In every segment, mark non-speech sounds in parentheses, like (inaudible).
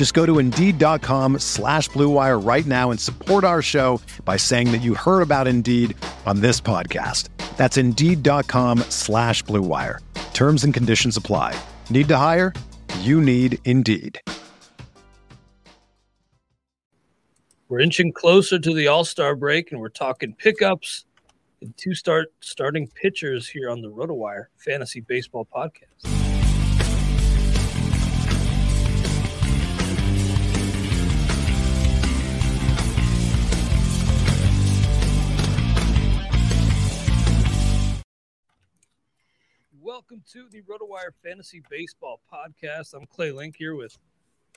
Just go to Indeed.com slash BlueWire right now and support our show by saying that you heard about Indeed on this podcast. That's Indeed.com slash BlueWire. Terms and conditions apply. Need to hire? You need Indeed. We're inching closer to the All Star break, and we're talking pickups and two start starting pitchers here on the RotoWire Fantasy Baseball Podcast. Welcome to the RotoWire Fantasy Baseball Podcast. I'm Clay Link here with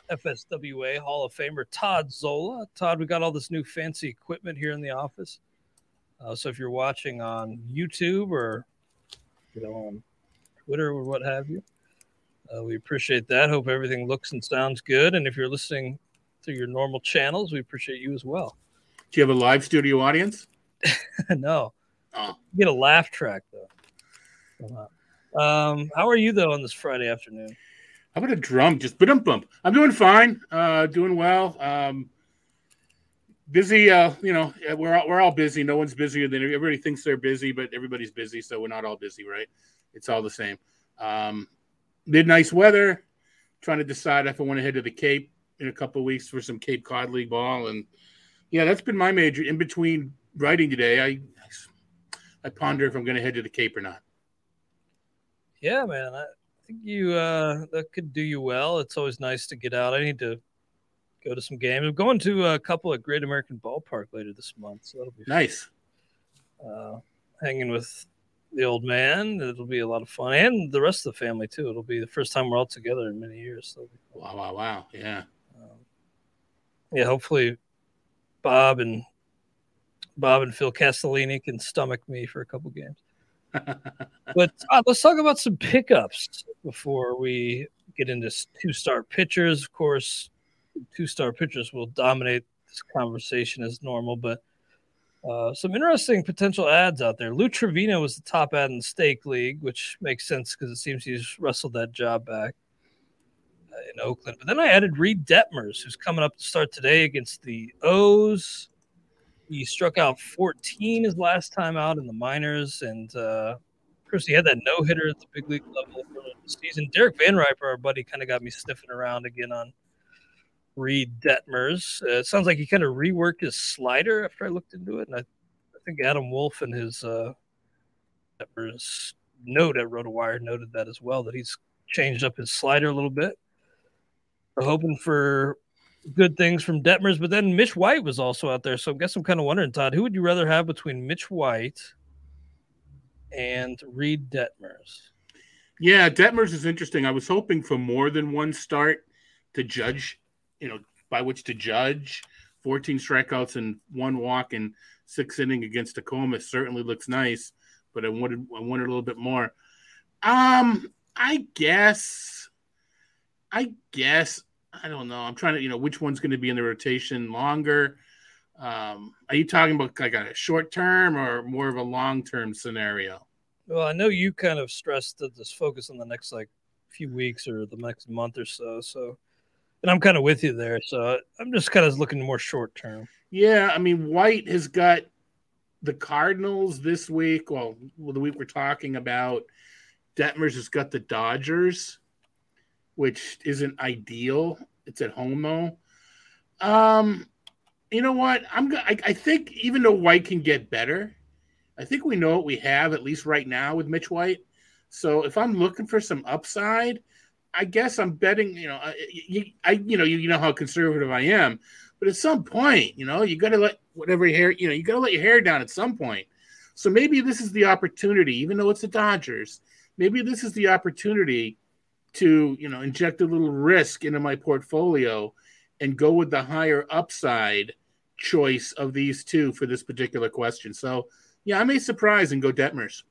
FSWA Hall of Famer Todd Zola. Todd, we got all this new fancy equipment here in the office. Uh, so if you're watching on YouTube or you know on Twitter or what have you, uh, we appreciate that. Hope everything looks and sounds good. And if you're listening through your normal channels, we appreciate you as well. Do you have a live studio audience? (laughs) no. Oh. Get a laugh track though. Um, how are you though on this Friday afternoon? How about a drum? Just bump bump. I'm doing fine. Uh, doing well. Um, busy. Uh, you know, we're all, we're all busy. No one's busier than everybody thinks they're busy, but everybody's busy, so we're not all busy, right? It's all the same. Um, did nice weather. Trying to decide if I want to head to the Cape in a couple weeks for some Cape Cod League ball, and yeah, that's been my major. In between writing today, I I ponder if I'm going to head to the Cape or not. Yeah, man. I think you uh, that could do you well. It's always nice to get out. I need to go to some games. I'm going to a couple at Great American Ballpark later this month, so that'll be nice. Uh, hanging with the old man, it'll be a lot of fun, and the rest of the family too. It'll be the first time we're all together in many years. So. Wow! Wow! Wow! Yeah. Um, yeah. Hopefully, Bob and Bob and Phil Castellini can stomach me for a couple games (laughs) but uh, let's talk about some pickups before we get into two start pitchers. Of course, two start pitchers will dominate this conversation as normal, but uh, some interesting potential ads out there. Lou Trivino was the top ad in the stake league, which makes sense because it seems he's wrestled that job back uh, in Oakland. But then I added Reid Detmers, who's coming up to start today against the O's. He struck out 14 his last time out in the minors, and uh, of course he had that no hitter at the big league level for the season. Derek VanRiper, our buddy, kind of got me sniffing around again on Reid Detmers. Uh, it sounds like he kind of reworked his slider after I looked into it, and I, I think Adam Wolf and his uh, Detmers note at RotoWire noted that as well that he's changed up his slider a little bit. We're hoping for good things from Detmers, but then Mitch White was also out there. So I guess I'm kind of wondering, Todd, who would you rather have between Mitch White and Reid Detmers? Yeah, Detmers is interesting. I was hoping for more than one start to judge, you know, by which to judge. 14 strikeouts and one walk and six inning against Tacoma certainly looks nice, but I wanted I wanted a little bit more. Um, I guess, I guess I don't know. I'm trying to, you know, which one's going to be in the rotation longer. Um, are you talking about like a short term or more of a long term scenario? Well, I know you kind of stressed that this focus on the next like few weeks or the next month or so. So, and I'm kind of with you there. So I'm just kind of looking more short term. Yeah, I mean, White has got the Cardinals this week. Well, the week we're talking about, Detmers has got the Dodgers which isn't ideal. It's at home though. Um, you know what? I'm I, I think even though White can get better, I think we know what we have at least right now with Mitch White. So if I'm looking for some upside, I guess I'm betting. You know, I, you, I you know you, you know how conservative I am, but at some point, you know, you got to let whatever hair you know you got to let your hair down at some point. So maybe this is the opportunity, even though it's the Dodgers. Maybe this is the opportunity to you know inject a little risk into my portfolio and go with the higher upside choice of these two for this particular question. So yeah, I may surprise and go Detmers.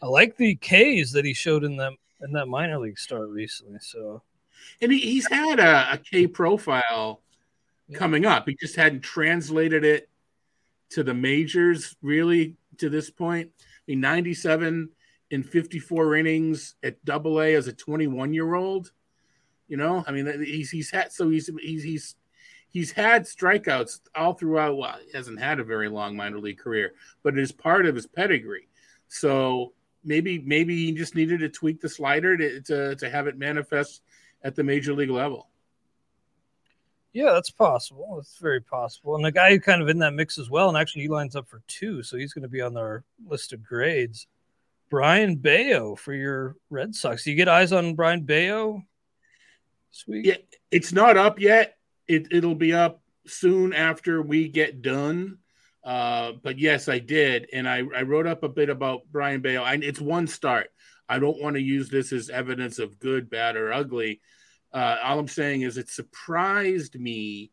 I like the K's that he showed in that in that minor league start recently. So, and he, he's had a, a K profile yeah. coming up. He just hadn't translated it to the majors really to this point. I mean, 97 in 54 innings at double A as a 21 year old. You know, I mean, he's he's had so he's he's he's he's had strikeouts all throughout. Well, he hasn't had a very long minor league career, but it is part of his pedigree. So maybe maybe he just needed to tweak the slider to to, to have it manifest at the major league level. Yeah, that's possible. That's very possible. And the guy kind of in that mix as well, and actually he lines up for two, so he's going to be on our list of grades. Brayan Bello for your Red Sox. Do you get eyes on Brayan Bello? Sweet. Yeah, it's not up yet. It it'll be up soon after we get done. Uh, but yes, I did, and I, I wrote up a bit about Brayan Bello. I, it's one start. I don't want to use this as evidence of good, bad, or ugly. Uh, all I'm saying is it surprised me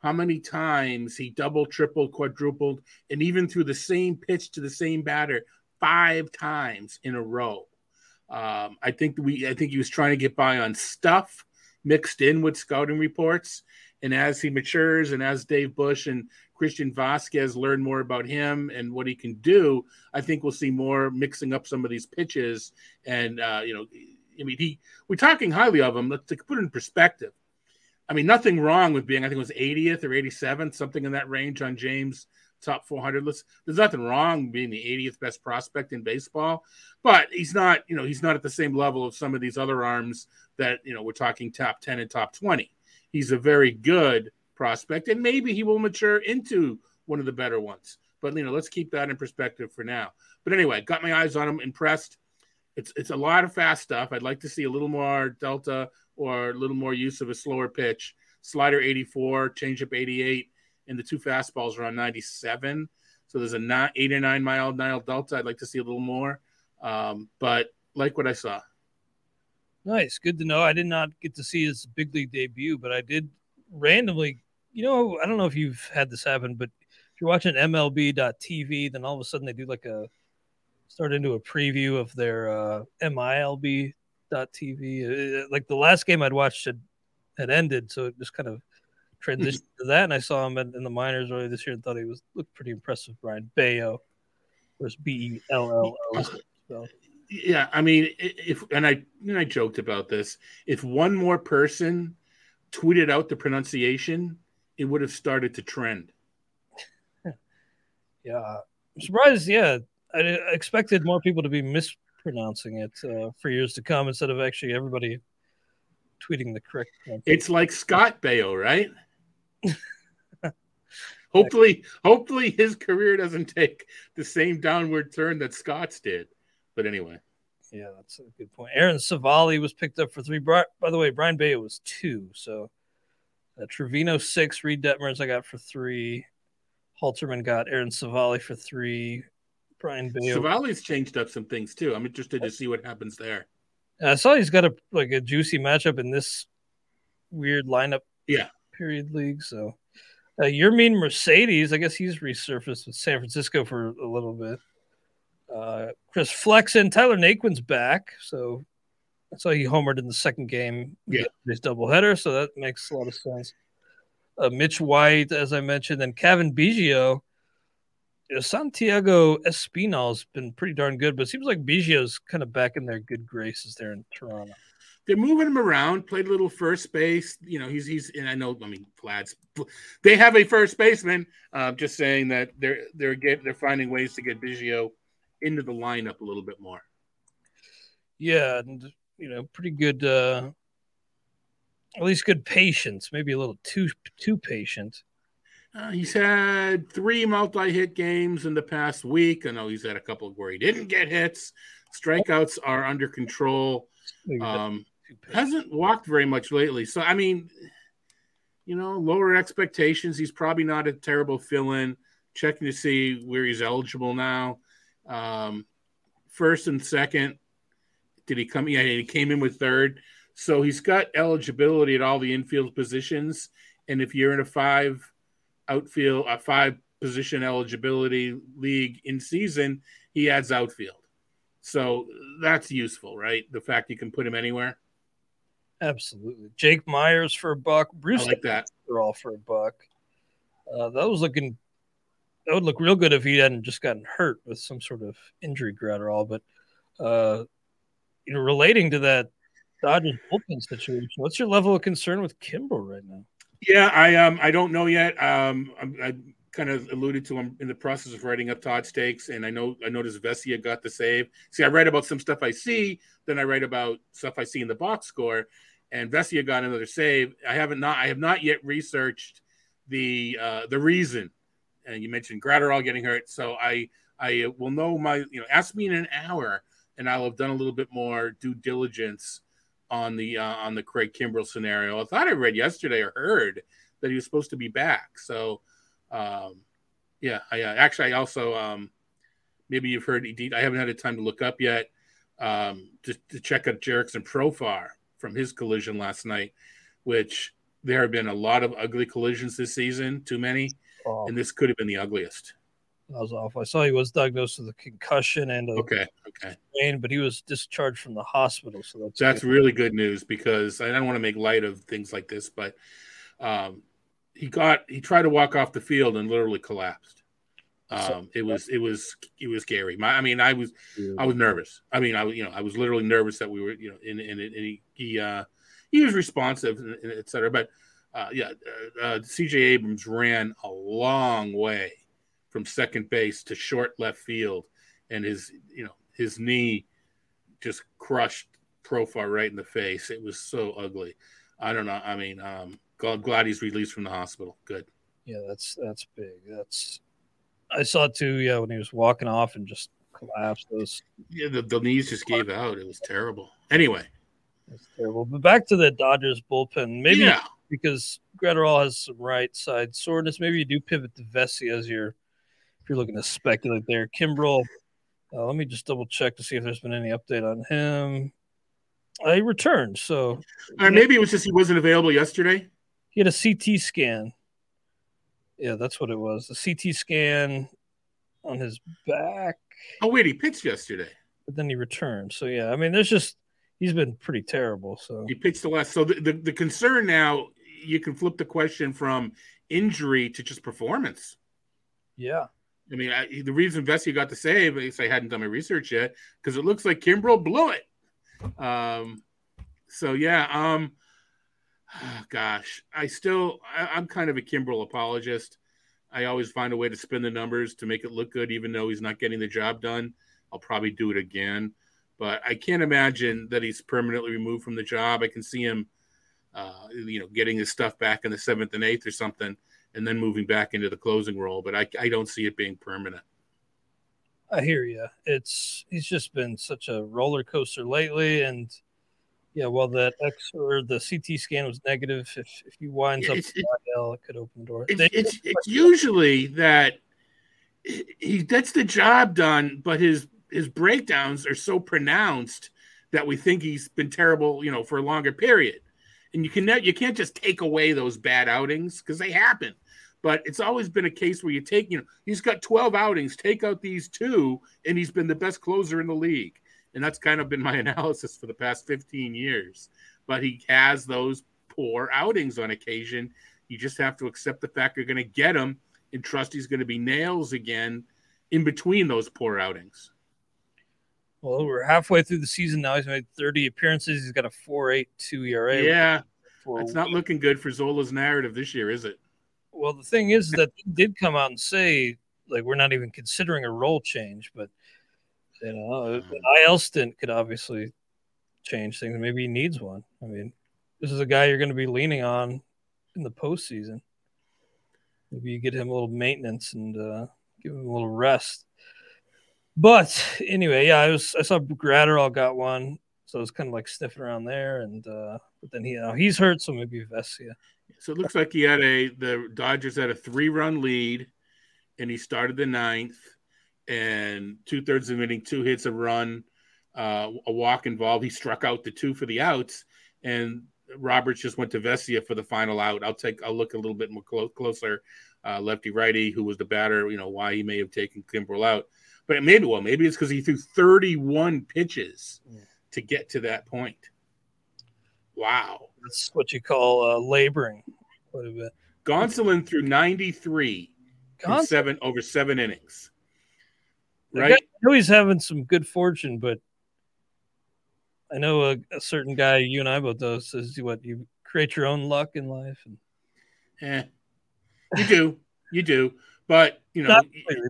how many times he double, triple, quadrupled, and even threw the same pitch to the same batter five times in a row. Um, I think we I think he was trying to get by on stuff mixed in with scouting reports. And as he matures and as Dave Bush and Christian Vázquez learn more about him and what he can do, I think we'll see more mixing up some of these pitches. And, uh, you know, I mean, he we're talking highly of him. Let's put it in perspective. I mean, nothing wrong with being, I think it was 80th or 87th, something in that range on James top 400 list. There's nothing wrong being the 80th best prospect in baseball, but he's not, you know, he's not at the same level of some of these other arms that, you know, we're talking top 10 and top 20. He's a very good prospect, and maybe he will mature into one of the better ones. But, you know, let's keep that in perspective for now. But anyway, got my eyes on him, impressed. It's, it's a lot of fast stuff. I'd like to see a little more delta or a little more use of a slower pitch. Slider 84, changeup 88 and the two fastballs are on 97. So there's a nine, eight or nine mile mile delta. I'd like to see a little more, um, but like what I saw. Nice, good to know. I did not get to see his big league debut, but I did randomly. You know, I don't know if you've had this happen, but if you're watching MLB.TV, then all of a sudden they do like a start into a preview of their uh, MILB.TV. Uh, like the last game I'd watched had, had ended, so it just kind of transitioned (laughs) to that, and I saw him in, in, the minors earlier this year and thought he was looked pretty impressive. Brayan Bello, was B E L L O. (laughs) Yeah, I mean, if and I and I joked about this. If one more person tweeted out the pronunciation, it would have started to trend. (laughs) yeah, I'm surprised. Yeah, I expected more people to be mispronouncing it uh, for years to come instead of actually everybody tweeting the correct. It's like Scott Baio, right? (laughs) hopefully, hopefully his career doesn't take the same downward turn that Scott's did. But anyway. Yeah, that's a good point. Aaron Civale was picked up for three. By the way, Brayan Bello was two. So uh, Trivino six, Reid Detmers I got for three. Halterman got Aaron Civale for three. Brayan Bello. Civale's changed up some things too. I'm interested to see what happens there. I saw he's got a like a juicy matchup in this weird lineup. Yeah, period league. So uh, Yermín Mercedes, I guess he's resurfaced with San Francisco for a little bit. Uh, Chris Flexen, Tyler Naquin's back, so I saw he homered in the second game. Yeah, his doubleheader, so that makes a lot of sense. Uh, Mitch White, as I mentioned, and Cavan Biggio. You know, Santiago Espinal's been pretty darn good, but it seems like Biggio's kind of back in their good graces there in Toronto they're moving him around. Played a little first base. You know, he's he's and I know. I mean, Vlad's they have a first baseman. Uh, just saying that they're they're get they're finding ways to get Biggio into the lineup a little bit more. Yeah, and you know, pretty good. uh At least good patience. Maybe a little too too patient. Uh, he's had three multi-hit games in the past week. I know he's had a couple where he didn't get hits. Strikeouts are under control. Um, hasn't walked very much lately. So I mean, you know, lower expectations. He's probably not a terrible fill-in. Checking to see where he's eligible now. Um, first and second. Did he come? Yeah, he came in with third. So he's got eligibility at all the infield positions. And if you're in a five outfield, a five position eligibility league in season, he adds outfield. So that's useful, right? The fact you can put him anywhere. Absolutely. Jake Meyers for a buck. Bruce I like that. They're all for a buck. Uh, that was looking. That would look real good if he hadn't just gotten hurt with some sort of injury Graterol. But uh, you know, relating to that Dodgers bullpen situation, what's your level of concern with Kimbrel right now? Yeah, I um I don't know yet. Um, I, I kind of alluded to I'm in the process of writing up Todd Stakes, and I know I noticed Vesia got the save. See, I write about some stuff I see, then I write about stuff I see in the box score, and Vesia got another save. I haven't not I have not yet researched the uh, the reason. And you mentioned Graterol getting hurt, so I I will know my you know ask me in an hour, and I'll have done a little bit more due diligence on the uh, on the Craig Kimbrel scenario. I thought I read yesterday or heard that he was supposed to be back. So, um, yeah, I uh, actually I also um, maybe you've heard. I haven't had a time to look up yet um, to, to check out Jurickson Profar from his collision last night, which there have been a lot of ugly collisions this season, too many, oh. and this could have been the ugliest. That was awful. I saw he was diagnosed with a concussion and a okay, okay, brain, but he was discharged from the hospital. So that's that's good. really good news because I don't want to make light of things like this, but um, he got he tried to walk off the field and literally collapsed. Um, it was it was it was scary. My, I mean, I was yeah. I was nervous. I mean, I was you know I was literally nervous that we were you know in in, in he he, uh, he was responsive and, and et cetera. But uh, yeah, uh, uh C.J. Abrams ran a long way from second base to short left field, and his you know his knee just crushed Profar right in the face. It was so ugly. I don't know. I mean, um, glad he's released from the hospital. Good. Yeah, that's that's big. That's I saw it too. Yeah, when he was walking off and just collapsed. Those yeah, the, the knees just gave out. It was terrible. Anyway, that's terrible. But back to the Dodgers bullpen. Maybe yeah. because Graterol has some right side soreness. Maybe you do pivot to Vesia as your if you're looking to speculate there. Kimbrel, uh, let me just double check to see if there's been any update on him. I returned, so uh, maybe it was just he wasn't available yesterday. He had a CT scan. Yeah, that's what it was. A CT scan on his back. Oh wait, he pitched yesterday. But then he returned. So yeah, I mean, there's just he's been pretty terrible. So he pitched the last. So the, the, the concern now, you can flip the question from injury to just performance. Yeah. I mean, I, the reason Vesia got the save, at least I hadn't done my research yet, because it looks like Kimbrel blew it. Um, so yeah, um, (sighs) gosh, I still, I, am kind of a Kimbrel apologist. I always find a way to spin the numbers to make it look good, even though he's not getting the job done. I'll probably do it again, but I can't imagine that he's permanently removed from the job. I can see him, uh, you know, getting his stuff back in the seventh and eighth or something and then moving back into the closing role. But I, I don't see it being permanent. I hear you. It's he's just been such a roller coaster lately, and yeah, well, that X or the CT scan was negative. If if he winds up it, IL, it could open the door. It's, it's, it's usually that he gets the job done, but his his breakdowns are so pronounced that we think he's been terrible, you know, for a longer period. And you can you can't just take away those bad outings because they happen. But it's always been a case where you take, you know, he's got 12 outings, take out these two, and he's been the best closer in the league. And that's kind of been my (laughs) analysis for the past 15 years. But he has those poor outings on occasion. You just have to accept the fact you're going to get him and trust he's going to be nails again in between those poor outings. Well, we're halfway through the season now. He's made 30 appearances. He's got a 4.82 ERA. Yeah, it's not looking good for Zola's narrative this year, is it? Well, the thing is that they did come out and say like we're not even considering a role change, but you know, an IL stint could obviously change things. Maybe he needs one. I mean, this is a guy you're going to be leaning on in the postseason. maybe you get him a little maintenance and uh, give him a little rest. But anyway, yeah, I was I saw Graterol got one, so I was kind of like sniffing around there, and uh, but then he you know, he's hurt, so maybe Vesia. So it looks like he had a the Dodgers had a three run lead, and he started the ninth, and two thirds of the inning, two hits, a run, uh, a walk involved. He struck out the two for the outs, and Roberts just went to Vesia for the final out. I'll take I'll look a little bit more clo- closer, uh, lefty righty, who was the batter. You know why he may have taken Kimbrel out, but it maybe well maybe it's because he threw 31 pitches Yeah. to get to that point. Wow. That's what you call uh, laboring quite. Gonsolin threw 93 in Gonsolin- seven over seven innings. I Right? I know he's having some good fortune, but I know a, a certain guy you and I both know says what you create your own luck in life, and Eh, you do, you do, but you know,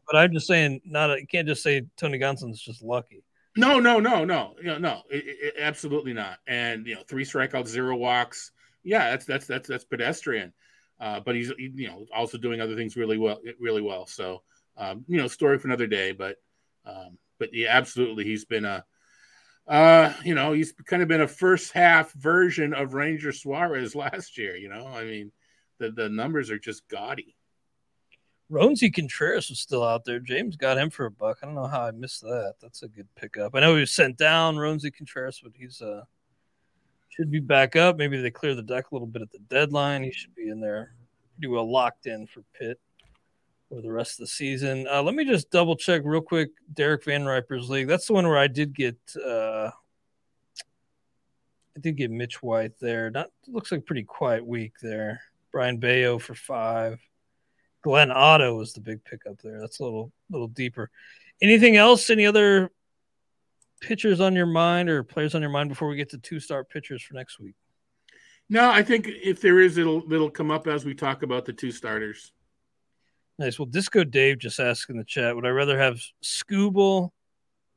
but I'm just saying, not a, you can't just say Tony Gonsolin's just lucky. no, no, no, no, no, no, it, it- absolutely not. And you know, three strikeouts, zero walks. Yeah, that's that's that's that's pedestrian. Uh, but he's you know also doing other things really well, really well. So um, you know, story for another day. But um, but yeah, absolutely, he's been a uh, you know, he's kind of been a first half version of Ranger Suarez (laughs) last year. You know, I mean, the the numbers are just gaudy. Roansy Contreras was still out there. James got him for a buck. I don't know how I missed that. That's a good pickup. I know he was sent down, Roansy Contreras, but he's uh should be back up. Maybe they clear the deck a little bit at the deadline. He should be in there pretty well locked in for Pitt for the rest of the season. Uh, let me just double check real quick. Derek VanRiper's league. That's the one where I did get uh I did get Mitch White there. Not looks like pretty quiet week there. Brayan Bello for five. Glenn Otto was the big pickup there. That's a little little deeper. Anything else? Any other pitchers on your mind or players on your mind before we get to two start pitchers for next week? No, I think if there is, it'll it'll come up as we talk about the two starters. Nice. Well, Disco Dave just asked in the chat, would I rather have Skubal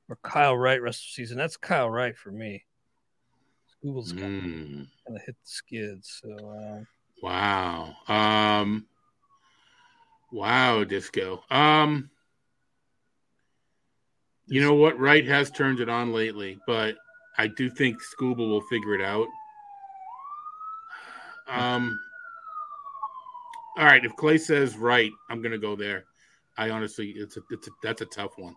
or Kyle Wright rest of the season? That's Kyle Wright for me. Skubal's kind Mm, of hit the skids. So uh, wow. Um, wow, disco. Um, you know what? Wright has turned it on lately, but I do think Skubal will figure it out. Um, all right. If Clay says right, I'm going to go there. I honestly, it's a, it's a, that's a tough one.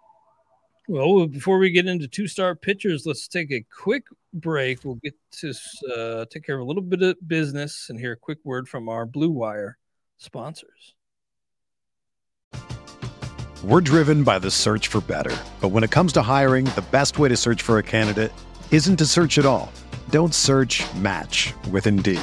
Well, before we get into two start pitchers, let's take a quick break. We'll get to uh, take care of a little bit of business and hear a quick word from our Blue Wire sponsors. We're driven by the search for better. But when it comes to hiring, the best way to search for a candidate isn't to search at all. Don't search match with Indeed.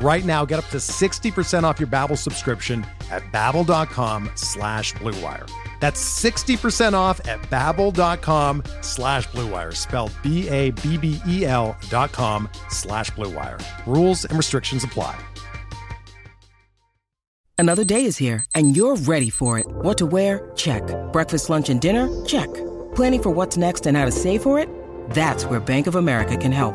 Right now, get up to 60% off your Babbel subscription at babbel.com slash bluewire. That's 60% off at babbel.com slash bluewire, spelled B-A-B-B-E-L dot com slash bluewire. Rules and restrictions apply. Another day is here, and you're ready for it. What to wear? Check. Breakfast, lunch, and dinner? Check. Planning for what's next and how to save for it? That's where Bank of America can help.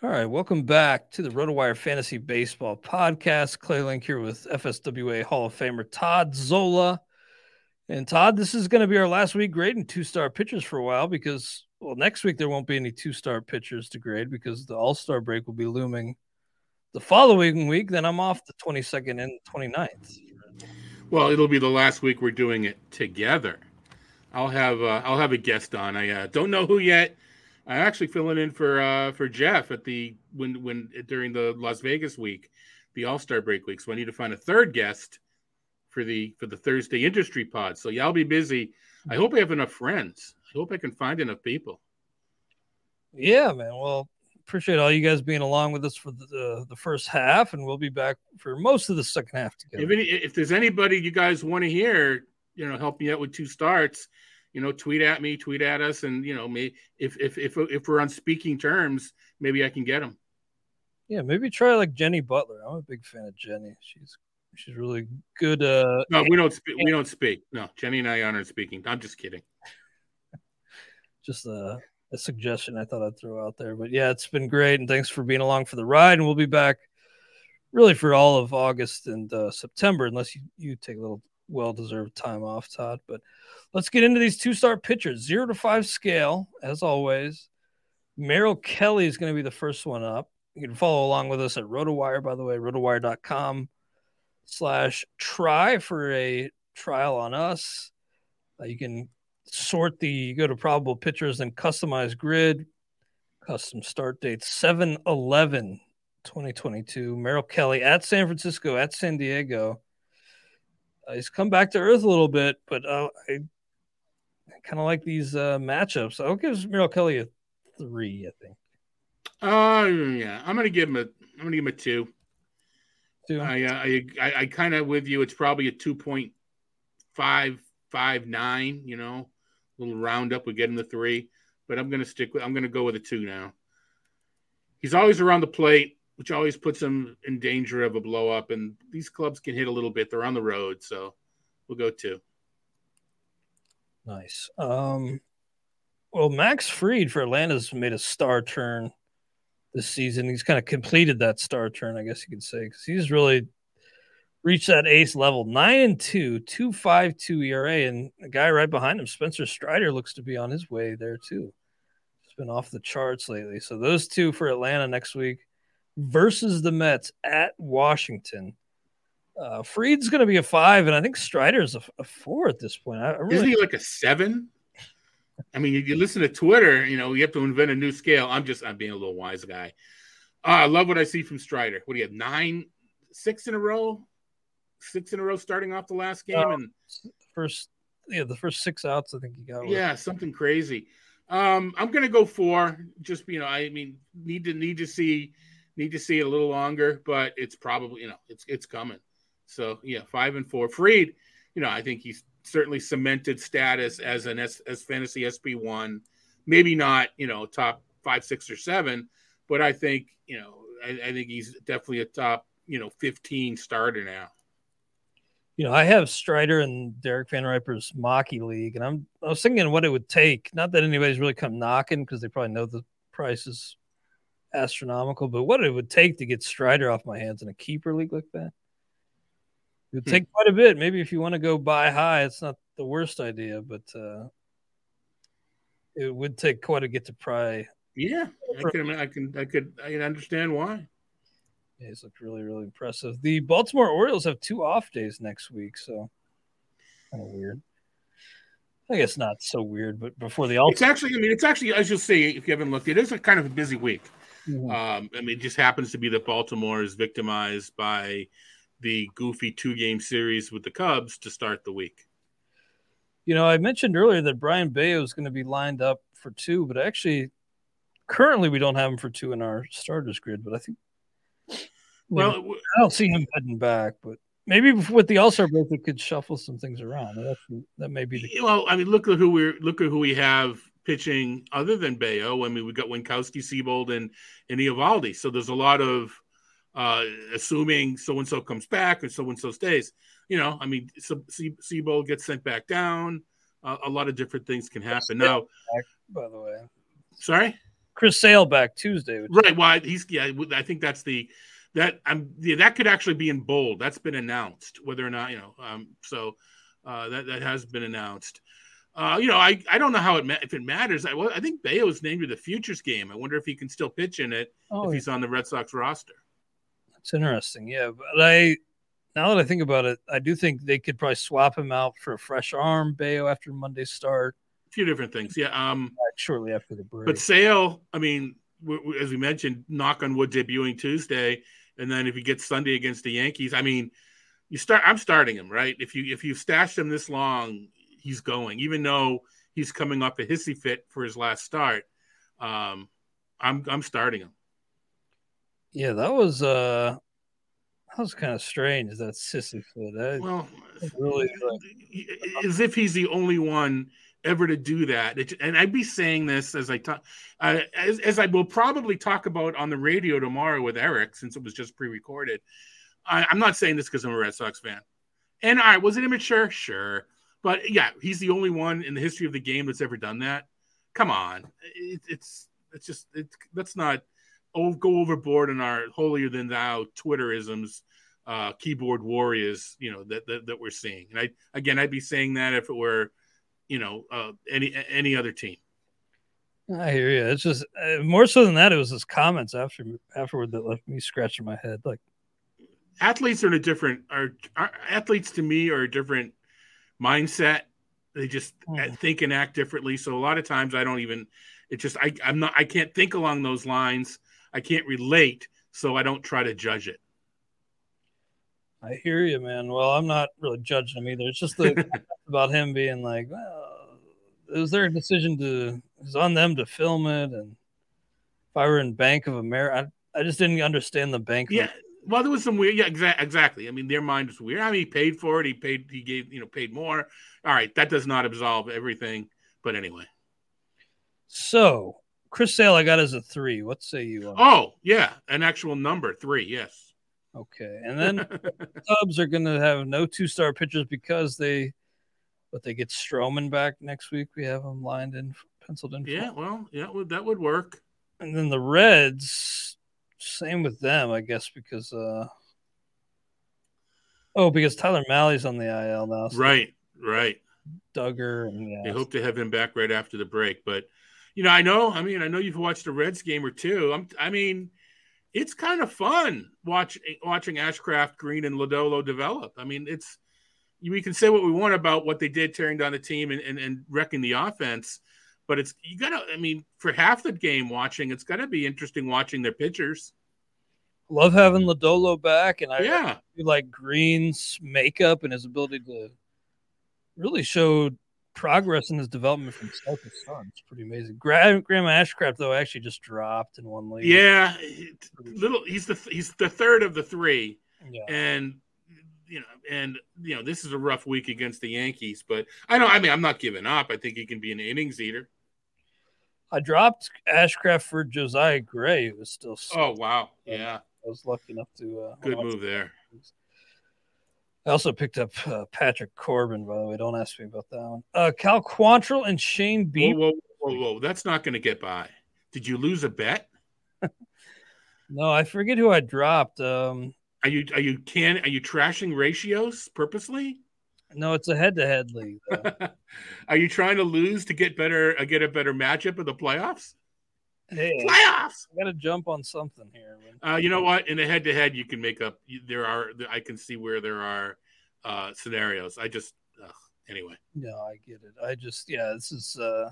All right, welcome back to the RotoWire Fantasy Baseball Podcast. Clay Link here with FSWA Hall of Famer Todd Zola. And Todd, this is going to be our last week grading two-start pitchers for a while because, well, next week there won't be any two-start pitchers to grade because the All-Star break will be looming the following week. Then I'm off the 22nd and 29th. Well, it'll be the last week we're doing it together. I'll have uh, I'll have a guest on. I uh, don't know who yet. I'm actually filling in for uh, for Jeff at the when when during the Las Vegas week, the All Star break week. So I need to find a third guest for the for the Thursday industry pod. So yeah, I'll be busy. I hope I have enough friends. I hope I can find enough people. Yeah, man. Well, appreciate all you guys being along with us for the the first half, and we'll be back for most of the second half together. If, any, if there's anybody you guys want to hear, you know, help me out with two starts you know, tweet at me, tweet at us, and you know, me if if if if we're on speaking terms, maybe I can get them. Yeah, maybe try like Jenny Butler. I'm a big fan of Jenny. She's she's really good. Uh, no, we don't speak. We don't speak. No, Jenny and I aren't speaking. I'm just kidding. (laughs) just a, a suggestion I thought I'd throw out there. But yeah, it's been great, and thanks for being along for the ride. And we'll be back really for all of August and uh, September, unless you you take a little well deserved time off, Todd. But let's get into these two start pitchers, zero to five scale, as always. Merrill Kelly is going to be the first one up. You can follow along with us at RotoWire, by the way, rotowire.com slash try for a trial on us. Uh, you can sort the, go to probable pitchers and customize grid, custom start date 7 11 2022. Merrill Kelly at San Francisco, at San Diego uh, he's come back to earth a little bit, but uh, I, I kind of like these uh, matchups. I'll give Merrill Kelly a three. I think. Uh, yeah, I'm gonna give him a. I'm gonna give him a two. Two. I uh, I I, I kind of with you. It's probably a two point five five nine. You know, a little roundup would get him the three, but I'm gonna stick with. I'm gonna go with a two now. He's always around the plate which always puts them in danger of a blow up. And these clubs can hit a little bit. They're on the road, so we'll go two. Nice. Um, well, Max Fried for Atlanta's made a star turn this season. He's kind of completed that star turn, I guess you could say, because he's really reached that ace level. Nine and two, two five two ERA, and the guy right behind him, Spencer Strider, looks to be on his way there too. He's been off the charts lately. So those two for Atlanta next week versus the Mets at Washington. Uh, Fried's going to be a five, and I think Strider's a, a four at this point. I, I really... Isn't he like a seven? I mean, you, listen to Twitter, you know, you have to invent a new scale. I'm just, I'm being a little wise guy. Uh, I love what I see from Strider. What do you have? Nine, six in a row, six in a row, starting off the last game, uh, and first, yeah, the first six outs. I think he got. Yeah, with. something crazy. Um, I'm gonna go four. Just you know, I mean, need to need to see Need to see it a little longer, but it's probably you know it's it's coming. So yeah, five and four. Fried, you know, I think he's certainly cemented status as an S, as fantasy SP one. Maybe not you know top five, six, or seven, but I think you know I, I think he's definitely a top you know fifteen starter now you know, I have Strider and Derek VanRiper's Mocky League, and I'm I was thinking what it would take. Not that anybody's really come knocking because they probably know the price is astronomical, but what it would take to get Strider off my hands in a keeper league like that. It would hmm. take quite a bit. Maybe if you want to go buy high, it's not the worst idea, but uh, it would take quite a get to pry. Yeah, I can, I can, I could, I can understand why. Yeah, he's looked really, really impressive. The Baltimore Orioles have two off days next week, so kind of weird. I guess not so weird, but before the All It's actually, I mean, it's actually, as you'll see if you haven't looked, it is a kind of a busy week. Mm-hmm. Um, I mean, it just happens to be that Baltimore is victimized by the goofy two game series with the Cubs to start the week. You know, I mentioned earlier that Brayan Bello is going to be lined up for two, but actually, currently we don't have him for two in our starters grid. But I think, well, I don't see him heading back. But maybe with the All Star break, we could shuffle some things around. That, that may be. The- well, I mean, look at who we're look at who we have pitching other than Bello. I mean, we got Winkowski, Seabold, and and Eovaldi. So there's a lot of uh, assuming so and so comes back and so and so stays you know, I mean, so Seabold gets sent back down. Uh, a lot of different things can happen. Now, back, by the way, sorry, Chris Sale back Tuesday. Right. Well, he's yeah. I think that's the that I'm yeah, that could actually be in bold. That's been announced. Whether or not you know, um, so uh, that that has been announced. Uh, you know, I, I don't know how it ma- if it matters. I I think Bello's named to the futures game. I wonder if he can still pitch in it oh, if he's on the Red Sox roster. That's interesting. Yeah, but I now that I think about it, I do think they could probably swap him out for a fresh arm, Bello after Monday's start. A few different things, yeah. Um, shortly after the break. But Sale, I mean, w- w- as we mentioned, knock on wood, debuting Tuesday, and then if he gets Sunday against the Yankees, I mean, you start. I'm starting him, right? If you if you stashed him this long, he's going, even though he's coming off a hissy fit for his last start. Um, I'm I'm starting him. Yeah, that was uh that was kind of strange. That sissy foot. That well, really (laughs) like, as if he's the only one ever to do that. It, and I'd be saying this as I talk, uh, as, as I will probably talk about on the radio tomorrow with Eric, since it was just pre-recorded. I, am not saying this because I'm a Red Sox fan. And all right, was it immature? Sure, but yeah, he's the only one in the history of the game that's ever done that. Come on, it, it's it's just it, that's not go overboard in our holier than thou Twitterisms, uh, keyboard warriors, you know, that, that, that we're seeing. And I, again, I'd be saying that if it were, you know, uh, any, any other team. I hear you. It's just uh, more so than that. It was his comments after afterward that left me scratching my head. Like athletes are in a different are, are athletes to me are a different mindset. They just mm. think and act differently. So a lot of times I don't even. It just I I'm not I can't think along those lines. I can't relate, so I don't try to judge it. I hear you, man. Well, I'm not really judging him either. It's just the (laughs) about him being like, well, it was their decision to it was on them to film it, and if I were in Bank of America, I, I just didn't understand the bank. Yeah, well, there was some weird. Yeah, exa- exactly. I mean, their mind was weird. I mean, he paid for it. He paid. He gave. You know, paid more. All right, that does not absolve everything. But anyway. So Chris Sale, I got as a three. What say you? Oh, yeah, an actual number three. Yes. Okay, and then Cubs are going to have no two-start pitchers because they, but they get Stroman back next week. We have them lined in, penciled in. Yeah, well, yeah, that would work. And then the Reds, same with them, I guess, because uh, oh, because Tyler Mahle's on the IL now. So right, right. Dugger, and yeah. They hope to have him back right after the break, but you know, I know. I mean, I know you've watched a Reds game or two. I'm, I mean, it's kind of fun watch, watching Ashcraft, Greene, and Lodolo develop. I mean, it's we can say what we want about what they did tearing down the team and, and, and wrecking the offense, but it's you gotta. I mean, for half the game watching, it's gotta be interesting watching their pitchers. Love having Lodolo back, and I yeah, like Greene's makeup and his ability to really showed progress in his development from start to start. It's pretty amazing. Graham, Graham Ashcraft though actually just dropped in one league. Yeah, little. He's the he's the third of the three, yeah. and you know, and you know, this is a rough week against the Yankees. But I know. I mean, I'm not giving up. I think he can be an innings eater. I dropped Ashcraft for Josiah Gray. It was still. Oh wow! Yeah, I was lucky enough to. Uh, Good move there. I also picked up uh, Patrick Corbin, by the way. Don't ask me about that one. Uh, Cal Quantrill and Shane Bieber. Whoa, whoa, whoa, whoa. That's not going to get by. Did you lose a bet? (laughs) no, I forget who I dropped. Um, are you are you can are you trashing ratios purposely? No, it's a head-to-head league. (laughs) are you trying to lose to get better uh, get a better matchup in the playoffs? Hey, Playoffs. I got to jump on something here. Uh, you know what? In a head-to-head, you can make up. There are. I can see where there are uh, scenarios. I just ugh, anyway. No, I get it. I just yeah, this is uh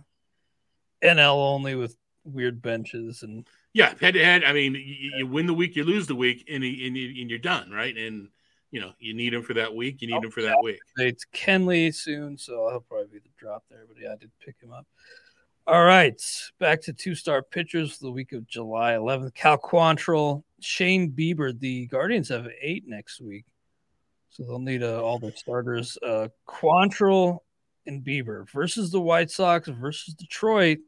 NL only with weird benches and Yeah, head-to-head. I mean, you, you win the week, you lose the week, and, and, and you're done, right? And you know, you need him for that week. You need him for that week. it's Kenley soon, so he'll probably be the drop there. But yeah, I did pick him up. All right, back to two-start pitchers for the week of July 11th. Cal Quantrill, Shane Bieber. The Guardians have eight next week, so they'll need uh, all their starters. Uh, Quantrill and Bieber versus the White Sox versus Detroit.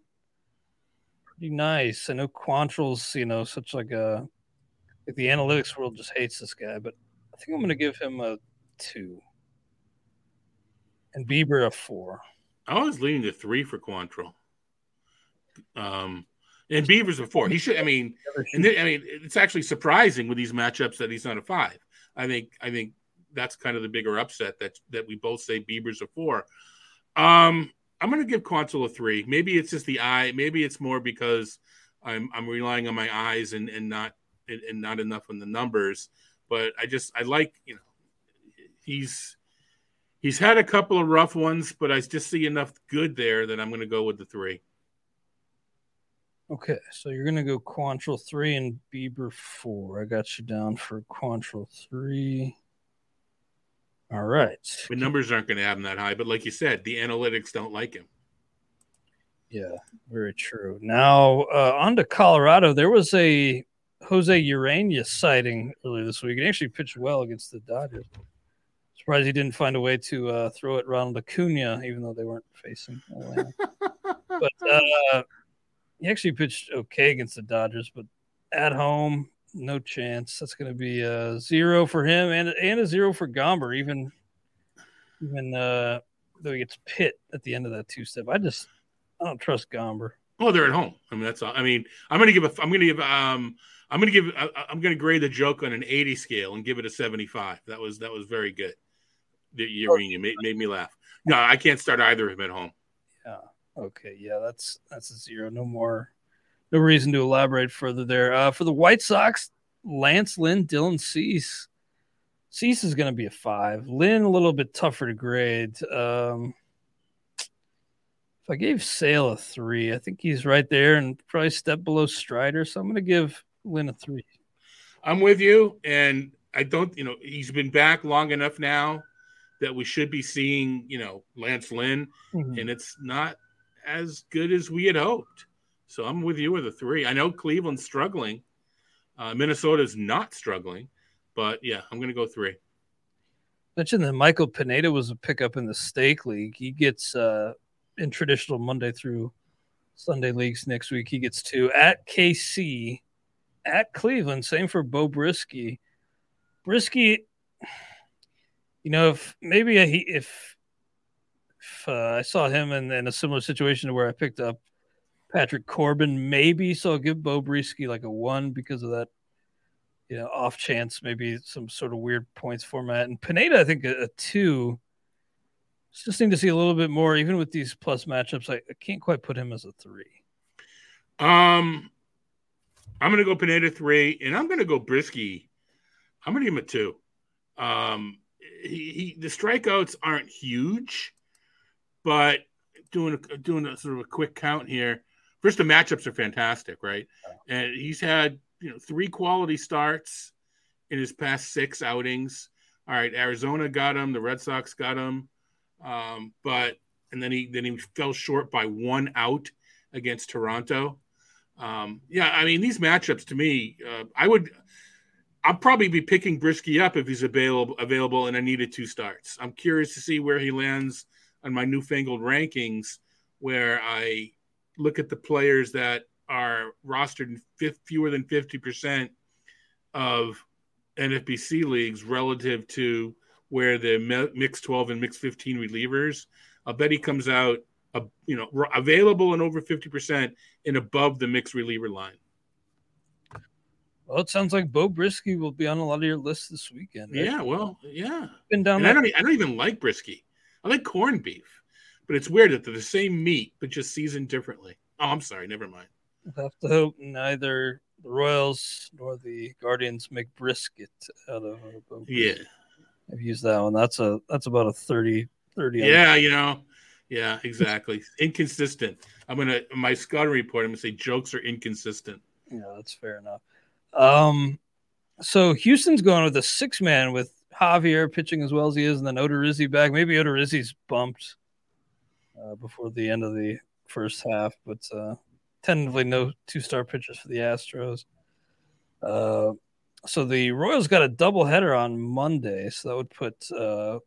Pretty nice. I know Quantrill's, you know, such like a like the analytics world just hates this guy, but I think I'm going to give him a two and Bieber a four. I was leaning to three for Quantrill. Um, and Bieber's a four. He should. I mean, and then, I mean, it's actually surprising with these matchups that he's not a five. I think. I think that's kind of the bigger upset that that we both say Bieber's a four. Um, I'm going to give Quantrill a three. Maybe it's just the eye. Maybe it's more because I'm I'm relying on my eyes and and not and, and not enough on the numbers. But I just I like you know he's he's had a couple of rough ones, but I just see enough good there that I'm going to go with the three. Okay, so you're gonna go Quantrill three and Bieber four. I got you down for Quantrill three. All right. The numbers aren't going to have him that high, but like you said, the analytics don't like him. Yeah, very true. Now uh, on to Colorado. There was a Jose Urena sighting earlier this week. He actually pitched well against the Dodgers. Surprised he didn't find a way to uh, throw at Ronald Acuna, even though they weren't facing Atlanta. (laughs) but uh, he actually pitched okay against the Dodgers, but at home, no chance. That's going to be a zero for him and and a zero for Gomber. Even even uh, though he gets pit at the end of that two step, I just I don't trust Gomber. Oh, they're at home. I mean, that's all. I mean, I'm going to give a. I'm going to give. Um, I'm going to give. I, I'm going to grade the joke on an 80 scale and give it a 75. That was that was very good. The Urena made, made me laugh. No, I can't start either of them at home. Yeah. Okay. Yeah, that's that's a zero. No more. No reason to elaborate further there. Uh, for the White Sox, Lance Lynn, Dylan Cease. Cease is going to be a five. Lynn a little bit tougher to grade. Um, if I gave Sale a three, I think he's right there and probably step below Strider. So I'm going to give Lynn a three. I'm with you, and I don't. You know, he's been back long enough now that we should be seeing. You know, Lance Lynn, Mhm. and it's not as good as we had hoped. So I'm with you with a three. I know Cleveland's struggling. Uh, Minnesota's not struggling, but yeah, I'm going to go three. Mentioned that Michael Pineda was a pickup in the stake league. He gets uh in traditional Monday through Sunday leagues next week. He gets two at KC, at Cleveland. Same for Beau Brieske. Brieske, you know, if maybe he if if uh, I saw him in, in a similar situation to where I picked up Patrick Corbin, maybe so I'll give Beau Brieske like a one because of that you know, off chance, maybe some sort of weird points format. And Pineda, I think a, a two. Just need to see a little bit more, even with these plus matchups. I, I can't quite put him as a three. Um, I'm going to go Pineda three, and I'm going to go Brieske. I'm going to give him a two. Um, he, he the strikeouts aren't huge, but doing a, doing a sort of a quick count here. First, the matchups are fantastic, right? And he's had you know three quality starts in his past six outings. All right, Arizona got him, the Red Sox got him, um, but and then he then he fell short by one out against Toronto. Um, yeah, I mean these matchups to me, uh, I would, I'll probably be picking Brieske up if he's available available and I needed two starts. I'm curious to see where he lands on my newfangled rankings, where I look at the players that are rostered in fifth, fewer than fifty percent of NFBC leagues relative to where the mi- mixed 12 and mixed 15 relievers. I'll bet he comes out, uh, you know, available and over 50% and above the mixed reliever line. Well, it sounds like Beau Brieske will be on a lot of your lists this weekend. right? Yeah, well, yeah. been down I don't, I don't even like brisky. I like corned beef, but it's weird that they're the same meat, but just seasoned differently. Oh, I'm sorry. Never mind. We'll have to hope neither the Royals nor the Guardians make brisket out of. Yeah, I've used that one. That's a that's about a 30 30. Yeah, you know. Yeah, exactly. inconsistent. I'm gonna my scouting report. I'm gonna say jokes are inconsistent. Yeah, that's fair enough. Um, so Houston's going with a six man with Javier pitching as well as he is, and then Odorizzi back. Maybe Odorizzi's bumped uh, before the end of the first half, but uh, tentatively no two start pitchers for the Astros. Uh, so the Royals got a double header on Monday, so that would put uh,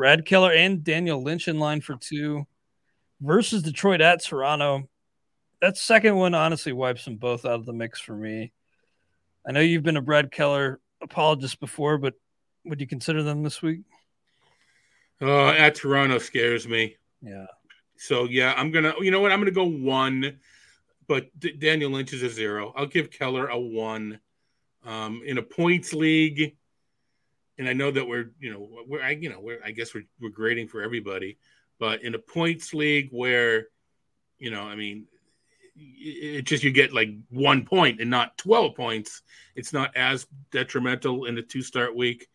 Brad Keller and Daniel Lynch in line for two versus Detroit at Toronto. That second one honestly wipes them both out of the mix for me. I know you've been a Brad Keller apologist before, but would you consider them this week? Uh, at Toronto scares me. Yeah. So yeah, I'm gonna. You know what? I'm gonna go one, but D- Daniel Lynch is a zero. I'll give Keller a one. Um, in a points league, and I know that we're, you know, we're, I, you know, we're, I guess we're, we're grading for everybody, but in a points league where, you know, I mean, it just you get like one point and not 12 points. It's not as detrimental in a two start week.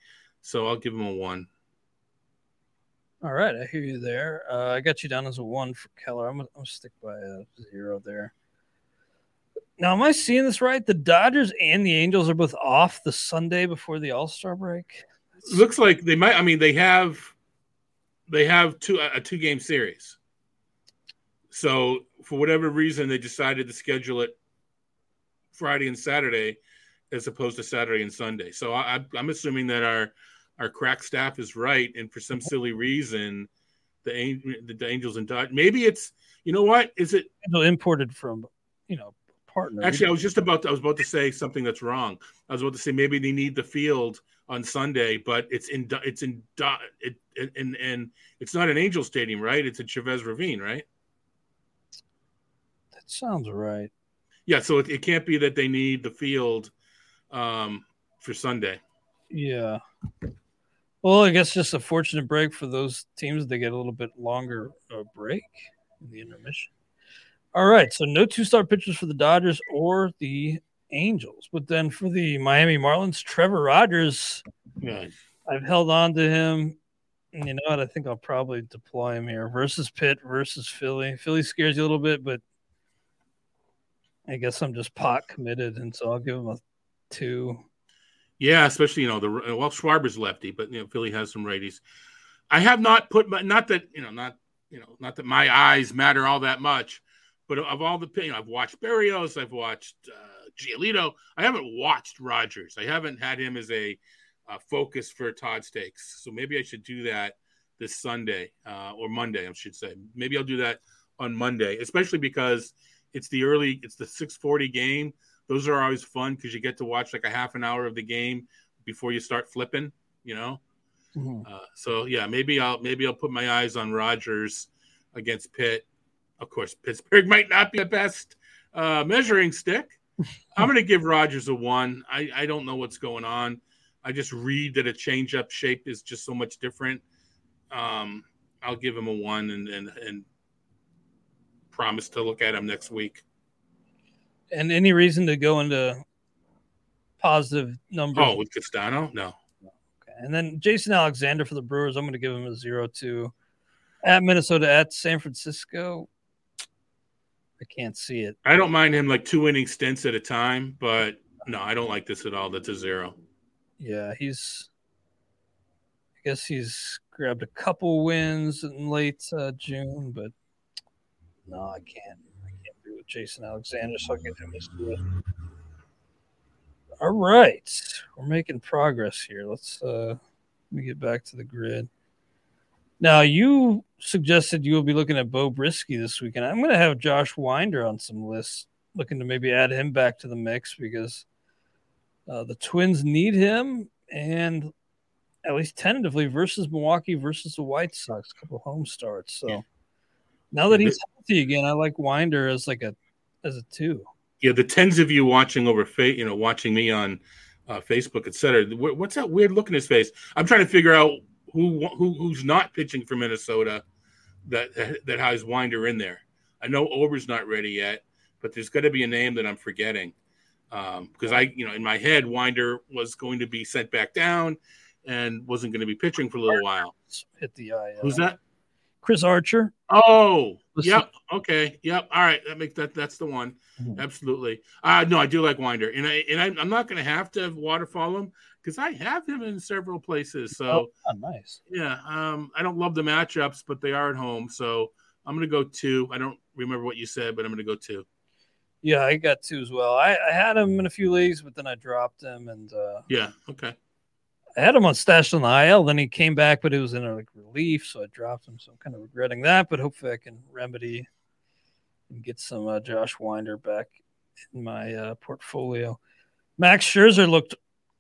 So I'll give him a one. All right, I hear you there. Uh, I got you down as a one for Keller. I'm gonna stick by a zero there. Now, am I seeing this right? The Dodgers and the Angels are both off the Sunday before the All Star break. Looks like they might. I mean, they have they have two a two game series. So for whatever reason, they decided to schedule it Friday and Saturday as opposed to Saturday and Sunday. So I, I'm assuming that our our crack staff is right, and for some silly reason, the the Angels and Dodgers. Maybe it's you know what is it imported from you know partner. Actually, I was just about to, I was about to say something that's wrong. I was about to say maybe they need the field on Sunday, but it's in it's in it and and it's not an Angel Stadium, right? It's in Chavez Ravine, right? That sounds right. Yeah, so it, it can't be that they need the field um, for Sunday. Yeah. Well, I guess just a fortunate break for those teams. They get a little bit longer uh, break in the intermission. All right, so no two-start pitchers for the Dodgers or the Angels, but then for the Miami Marlins, Trevor Rogers. Yeah. I've held on to him. And you know what? I think I'll probably deploy him here versus Pitt versus Philly. Philly scares you a little bit, but I guess I'm just pot committed, and so I'll give him a two. Yeah, especially you know the well Schwarber's lefty, but you know Philly has some righties. I have not put my not that you know not you know not that my eyes matter all that much, but of all the, you know, I've watched Berrios, I've watched uh, Giolito. I haven't watched Rogers. I haven't had him as a uh, focus for Todd Stakes. So maybe I should do that this Sunday uh, or Monday, I should say. Maybe I'll do that on Monday, especially because it's the early, it's the 640 game. Those are always fun because you get to watch like a half an hour of the game before you start flipping, you know? Mm-hmm. Uh, so yeah, maybe I'll maybe I'll put my eyes on Rogers against Pitt of course, Pittsburgh (laughs) might not be the best uh, measuring stick. I'm going to give Rogers a one. I, I don't know what's going on. I just read that a changeup shape is just so much different. Um, I'll give him a one and, and and promise to look at him next week. And any reason to go into positive numbers? Oh, with Castano? No. Okay. And then Jason Alexander for the Brewers, I'm going to give him a zero two. At Minnesota, at San Francisco, I can't see it. I don't mind him like two inning stints at a time, but no, I don't like this at all. That's a zero. Yeah, he's. I guess he's grabbed a couple wins in late uh, June, but no, I can't. I can't be with Jason Alexander, so I'll give him his good. All right, we're making progress here. Let's uh, let me get back to the grid. Now you suggested you will be looking at Beau Brieske this weekend. I'm going to have Josh Winder on some lists, looking to maybe add him back to the mix because uh, the Twins need him, and at least tentatively versus Milwaukee versus the White Sox, a couple home starts. So yeah. now that he's healthy again, I like Winder as like a as a two. Yeah, the tens of you watching over, fa- you know, watching me on uh, Facebook, etc. What's that weird look in his face? I'm trying to figure out who, who who's not pitching for Minnesota that that has Winder in there. I know Ober's not ready yet, but there's got to be a name that I'm forgetting because um, I, you know, in my head, Winder was going to be sent back down and wasn't going to be pitching for a little while. Hit the eye. Who's that? Chris Archer. Oh, yep. Okay. Yep. All right. That makes that. That's the one. Mm-hmm. Absolutely. Uh no, I do like Winder, and I and I, am not going to have to waterfall him because I have him in several places. So oh, nice. Yeah. Um, I don't love the matchups, but they are at home, so I'm going to go two. I don't remember what you said, but I'm going to go two. Yeah, I got two as well. I, I had him in a few leagues, but then I dropped him, and uh, yeah, okay. I had him on stashed on the IL. Then he came back, but it was in a like relief, so I dropped him. So I'm kind of regretting that, but hopefully I can remedy and get some uh, Josh Winder back in my uh, portfolio. Max Scherzer looked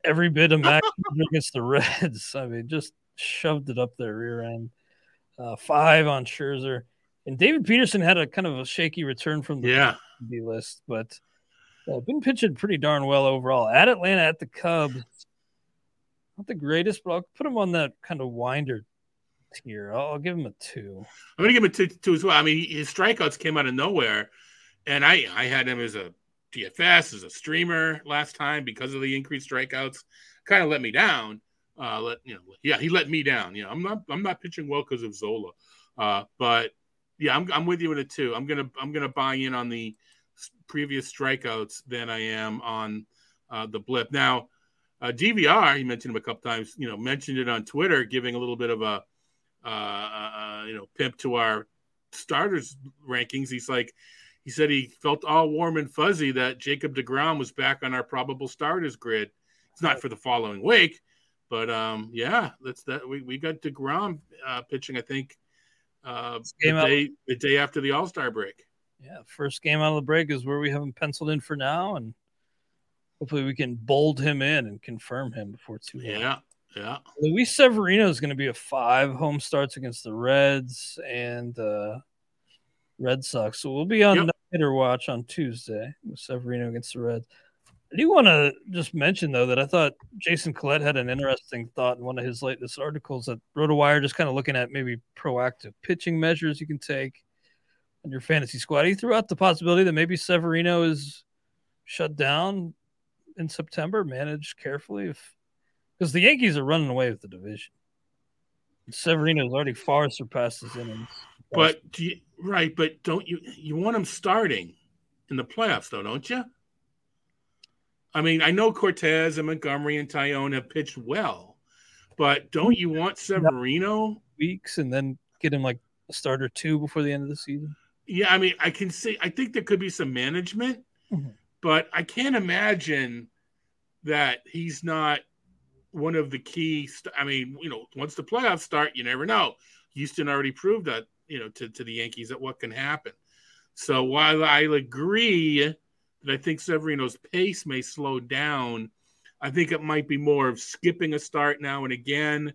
every bit of Max (laughs) against the Reds. I mean, just shoved it up their rear end. Uh, five on Scherzer, and David Peterson had a kind of a shaky return from the yeah list, but uh, been pitching pretty darn well overall. At Atlanta, at the Cubs, not the greatest, but I'll put him on that kind of winder tier. I'll, I'll give him a two. I'm going to give him a two, two, as well. I mean, his strikeouts came out of nowhere, and I I had him as a DFS as a streamer last time because of the increased strikeouts. Kind of let me down. Uh, let you know, yeah, he let me down. You know, I'm not I'm not pitching well because of Zola, uh, but yeah, I'm I'm with you in a two. I'm gonna I'm gonna buy in on the previous strikeouts than I am on uh, the blip. Now, uh, DVR, you mentioned him a couple times, you know, mentioned it on Twitter, giving a little bit of a, uh, uh, you know, pimp to our starters rankings. He's like, he said he felt all warm and fuzzy that Jacob DeGrom was back on our probable starters grid. It's not for the following week, but um, yeah, that's that. We, we got DeGrom uh, pitching, I think, uh, the, day, the day after the All Star break. Yeah, first game out of the break is where we have him penciled in for now, and hopefully we can bold him in and confirm him before too long. Yeah, yeah. Luis Severino is going to be a five home starts against the Reds and uh, Red Sox, so we'll be on yep. Hitter watch on Tuesday with Severino against the Reds. I do want to just mention though that I thought Jason Collette had an interesting thought in one of his latest articles that RotoWire just kind of looking at maybe proactive pitching measures you can take on your fantasy squad. He threw out the possibility that maybe Severino is shut down in September, managed carefully, if because the Yankees are running away with the division. Severino has already far surpassed his innings. But you, right, but don't you you want him starting in the playoffs though, don't you? I mean, I know Cortes and Montgomery and Taillon have pitched well, but don't you want Severino weeks and then get him like a starter two before the end of the season? Yeah, I mean, I can see. I think there could be some management, mm-hmm. but I can't imagine that he's not one of the key. St- I mean, you know, once the playoffs start, you never know. Houston already proved that, you know, to, to the Yankees at what can happen. So while I agree that I think Severino's pace may slow down, I think it might be more of skipping a start now and again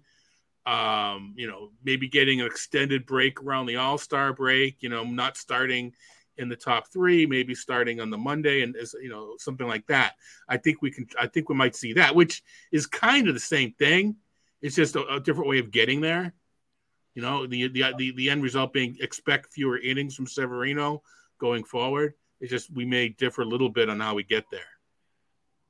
um, you know, maybe getting an extended break around the All Star break, you know, not starting in the top three, maybe starting on the Monday and you know something like that. I think we can. I think we might see that, which is kind of the same thing. It's just a, a different way of getting there. You know, the, the the the end result being expect fewer innings from Severino going forward. It's just we may differ a little bit on how we get there.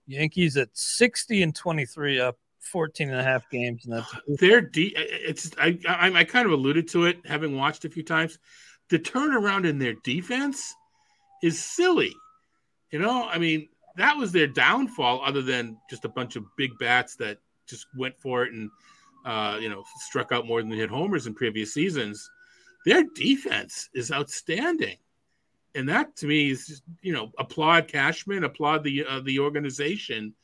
Yankees at 60 and 23 up 14 and a half games and that's (sighs) they're de- it's I, I i kind of alluded to it having watched a few times the turnaround in their defense is silly you know i mean that was their downfall other than just a bunch of big bats that just went for it and uh, you know struck out more than they hit homers in previous seasons their defense is outstanding. And that to me is just, you know applaud Cashman applaud the uh, the organization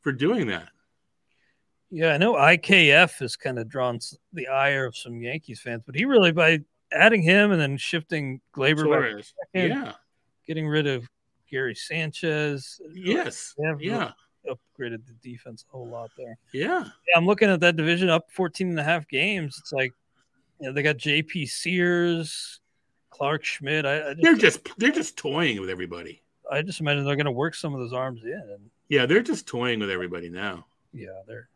for doing that. Yeah, I know IKF has kind of drawn the ire of some Yankees fans, but he really by adding him and then shifting Gleyber, yeah, getting rid of Gary Sanchez, yes, yeah, upgraded the defense a whole lot there. Yeah. yeah, I'm looking at that division up 14 and a half games. It's like, you know, they got JP Sears, Clarke Schmidt. I, I just, they're just they're just toying with everybody. I just imagine they're going to work some of those arms in. And, yeah, they're just toying with everybody now. Yeah, they're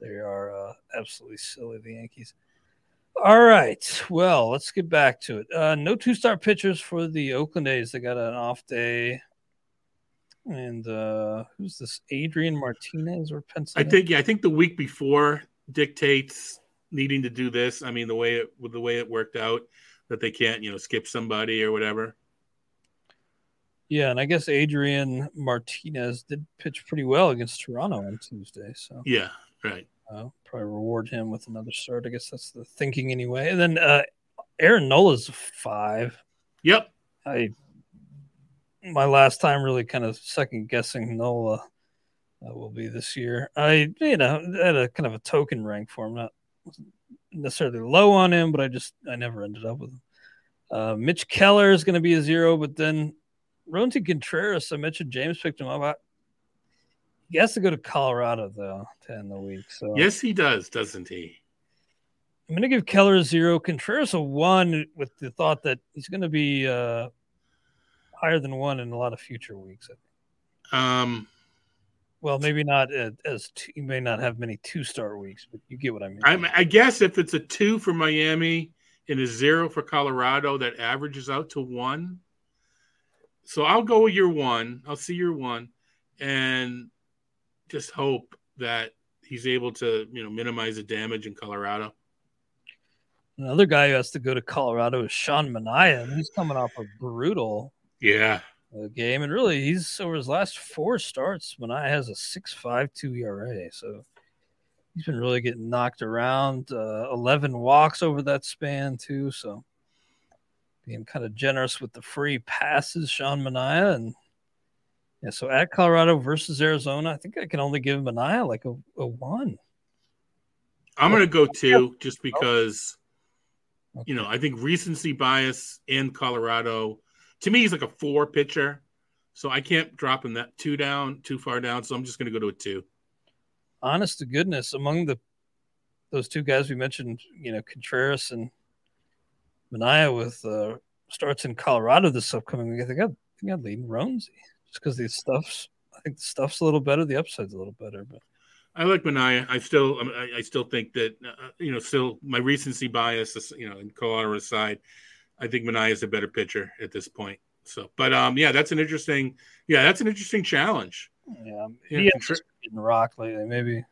they are uh, absolutely silly, the Yankees. All right. Well, let's get back to it. Uh, no two start pitchers for the Oakland A's. They got an off day. And uh, who's this? Adrian Martinez or Pennsylvania? I think yeah, I think the week before dictates needing to do this. I mean, the way it with the way it worked out that they can't, you know, skip somebody or whatever. Yeah, and I guess Adrian Martinez did pitch pretty well against Toronto on Tuesday. So yeah, right. Uh, probably reward him with another start. I guess that's the thinking anyway. And then uh, Aaron Nola's five. Yep. I my last time really kind of second guessing Nola uh, will be this year. I you know had a kind of a token rank for him, not necessarily low on him, but I just I never ended up with him. Uh, Mitch Keller is going to be a zero, but then Roansy Contreras, I mentioned James picked him up. I, he has to go to Colorado though to end the week. So yes, he does, doesn't he? I'm going to give Keller a zero, Contreras a one, with the thought that he's going to be uh, higher than one in a lot of future weeks. Um, well, maybe not as two, you may not have many two start weeks, but you get what I mean. I'm, I guess if it's a two for Miami and a zero for Colorado, that averages out to one. So I'll go with your one. I'll see your one, and just hope that he's able to, you know, minimize the damage in Colorado. Another guy who has to go to Colorado is Sean Manaea. and he's coming off a brutal yeah game, and really he's over his last four starts. Manaea has a six five two ERA, so he's been really getting knocked around. Uh, Eleven walks over that span too, so being kind of generous with the free passes, Sean Manaea, and yeah, so at Colorado versus Arizona, I think I can only give Manaea like a, a one. I'm gonna go two just because okay. you know I think recency bias in Colorado to me he's like a four pitcher, so I can't drop him that two down too far down. So I'm just gonna go to a two. Honest to goodness, among the those two guys we mentioned, you know Contreras and Manaea with uh, starts in Colorado this upcoming week. I think I'd, I think I'd lead Roansy just because the stuff's I think the stuff's a little better, the upside's a little better, but. I like Manaea. I still, I, I still think that uh, you know, still my recency bias, you know, in Colorado aside, I think Manaea is a better pitcher at this point. So, but um, yeah, that's an interesting, yeah, that's an interesting challenge. Yeah, he yeah, has getting rock lately. Maybe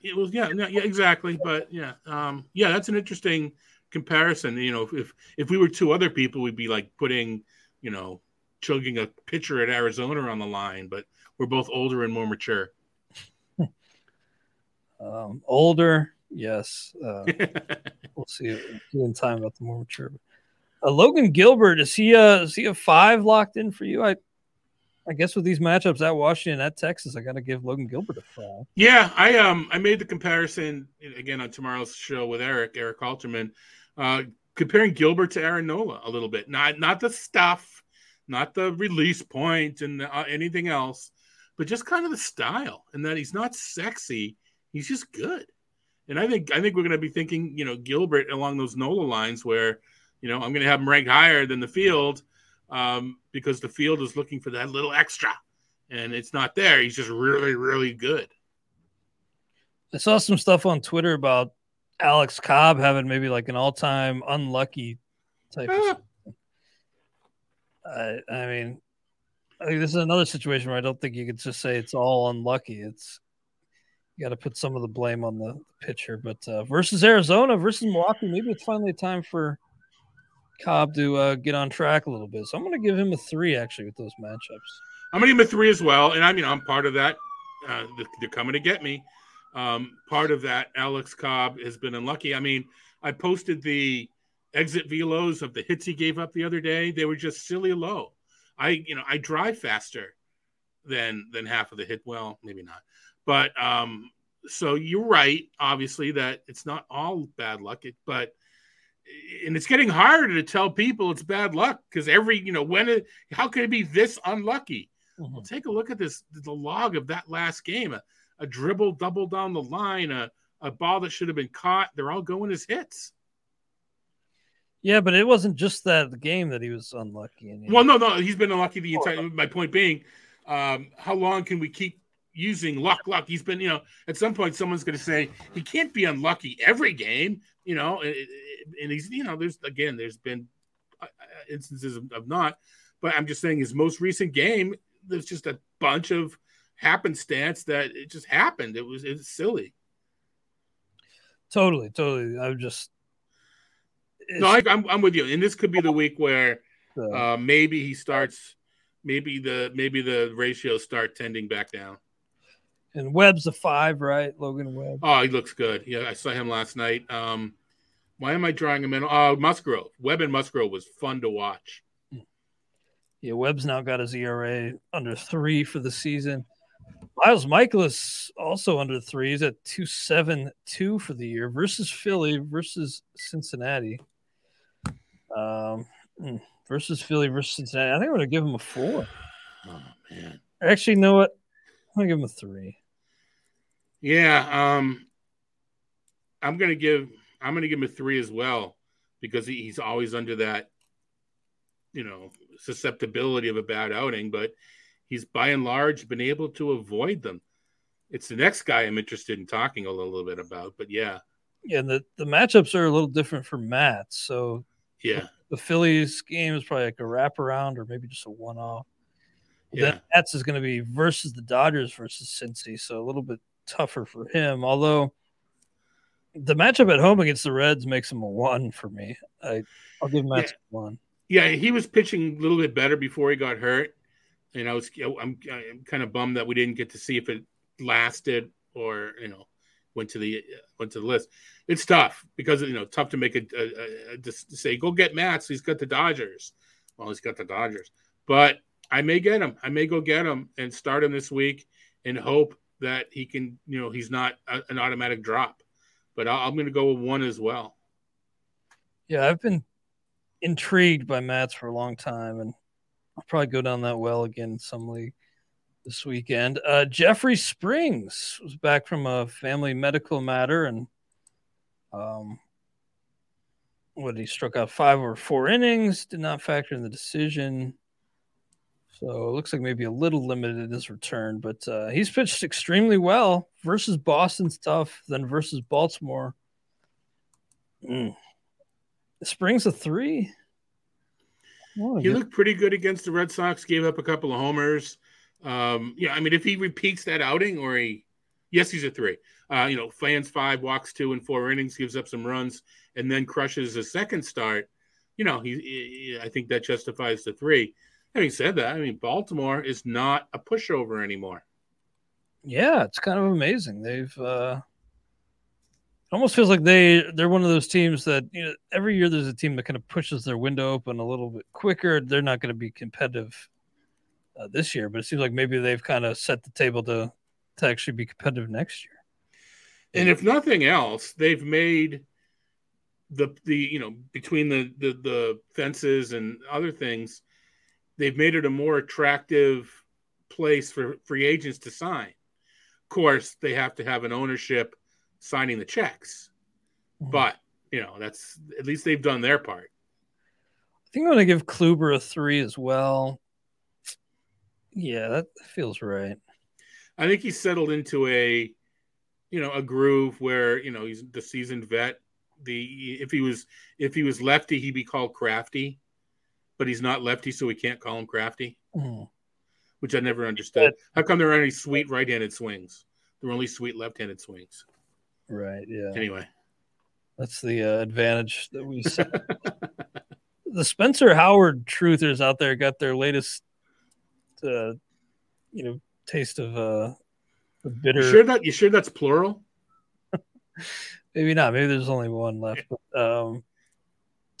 it was, yeah, yeah, exactly. But yeah, um, yeah, that's an interesting comparison. You know, if if we were two other people, we'd be like putting, you know, chugging a pitcher at Arizona on the line, but we're both older and more mature. (laughs) um, older, yes. Uh, (laughs) we'll see in time about the more mature. Uh, Logan Gilbert is he a is he a five locked in for you? I I guess with these matchups at Washington at Texas, I got to give Logan Gilbert a five. Yeah, I um I made the comparison again on tomorrow's show with Eric Erik Halterman, uh, comparing Gilbert to Aaron Nola a little bit. Not not the stuff, not the release point and uh, anything else, but just kind of the style and that he's not sexy. He's just good. And I think I think we're going to be thinking, you know, Gilbert along those Nola lines where, you know, I'm going to have him ranked higher than the field um, because the field is looking for that little extra, and it's not there. He's just really, really good. I saw some stuff on Twitter about Alex Cobb having maybe like an all-time unlucky type. Ah. Of I, I mean, I think this is another situation where I don't think you could just say it's all unlucky. It's you got to put some of the blame on the pitcher. But uh, versus Arizona versus Milwaukee, maybe it's finally time for Cobb to uh, get on track a little bit. So I'm going to give him a three actually with those matchups. I'm going to give him a three as well, and I mean I'm part of that. Uh, they're coming to get me. Um, part of that, Alex Cobb has been unlucky. I mean, I posted the exit velos of the hits he gave up the other day. They were just silly low. I, you know, I drive faster than than half of the hit. Well, maybe not, but um, so you're right. Obviously, that it's not all bad luck, but and it's getting harder to tell people it's bad luck because every you know when it, how could it be this unlucky? Mm-hmm. Well, take a look at this the log of that last game. A, a dribble double down the line, a, a ball that should have been caught. They're all going as hits. Yeah, but it wasn't just that game that he was unlucky. In, well, no, no, he's been unlucky the entire. My point being, um, how long can we keep using luck, luck. He's been, you know, at some point someone's going to say he can't be unlucky every game, you know, and he's, you know, there's again, there's been uh, uh, instances of, not, but I'm just saying his most recent game, there's just a bunch of happenstance that it just happened. It was it's silly. Totally, totally. I'm just no, I, am I'm, I'm with you, and this could be the week where uh, maybe he starts, maybe the maybe the ratios start tending back down. And Webb's a five, right? Logan Webb. Oh, he looks good. Yeah, I saw him last night. Um, why am I drawing him in? Oh, Musgrove. Webb and Musgrove was fun to watch. Yeah, Webb's now got his ERA under three for the season. Miles Mikolas also under three. He's at two seven two for the year versus Philly versus Cincinnati. Um, hmm, versus Philly versus Cincinnati. I think I'm gonna give him a four. Oh man. Actually, you know what? I'm gonna give him a three. Yeah, um, I'm gonna give I'm gonna give him a three as well because he, he's always under that, you know, susceptibility of a bad outing, but he's by and large been able to avoid them. It's the next guy I'm interested in talking a little, little bit about, but yeah. Yeah, and the, the matchups are a little different for Matz. So yeah, the, the Phillies game is probably like a wraparound or maybe just a one off. Yeah. Then Matz is going to be versus the Dodgers versus Cincy, so a little bit tougher for him. Although the matchup at home against the Reds makes him a one for me. I I'll give Matz yeah. one. Yeah, he was pitching a little bit better before he got hurt and I was I'm, I'm kind of bummed that we didn't get to see if it lasted or you know went to the uh, went to the list. It's tough because you know tough to make a, a, a to say go get Matz. He's got the Dodgers. Well, he's got the Dodgers, but I may get him. I may go get him and start him this week and hope that he can. You know, he's not a, an automatic drop. But i I'm going to go with one as well. Yeah, I've been intrigued by Matz for a long time, and I'll probably go down that well again in some league this weekend. Uh, Jeffrey Springs was back from a family medical matter, and um, what he struck out five or four innings, did not factor in the decision. So it looks like maybe a little limited in his return, but uh, he's pitched extremely well versus Boston's tough, then versus Baltimore. Mm. Springs a three. Oh, he looked pretty good against the Red Sox. Gave up a couple of homers. Um, yeah, I mean, if he repeats that outing, or he, yes, he's a three. Uh, you know, fans five, walks two and four innings, gives up some runs, and then crushes a second start. You know, he, he, I think that justifies the three. Having said that, I mean, Baltimore is not a pushover anymore. Yeah, it's kind of amazing. They've uh, almost feels like they they're one of those teams that you know every year there's a team that kind of pushes their window open a little bit quicker. They're not going to be competitive uh, this year, but it seems like maybe they've kind of set the table to to actually be competitive next year. And if nothing else, they've made the the you know between the the, the fences and other things, they've made it a more attractive place for free agents to sign. Of course, they have to have an ownership signing the checks. Mm-hmm. But, you know, that's at least they've done their part. I think I'm going to give Kluber a three as well. Yeah, that feels right. I think he's settled into a, you know, a groove where you know he's the seasoned vet. The if he was if he was lefty, he'd be called crafty, but he's not lefty, so we can't call him crafty. Mm. Which I never understood. How come there are any sweet right-handed swings? There are only sweet left-handed swings. Right. Yeah. Anyway, that's the uh, advantage that we. (laughs) the Spencer Howard truthers out there got their latest, uh, you know, taste of uh, bitter. You sure that you sure that's plural? (laughs) Maybe not. Maybe there's only one left. But, um,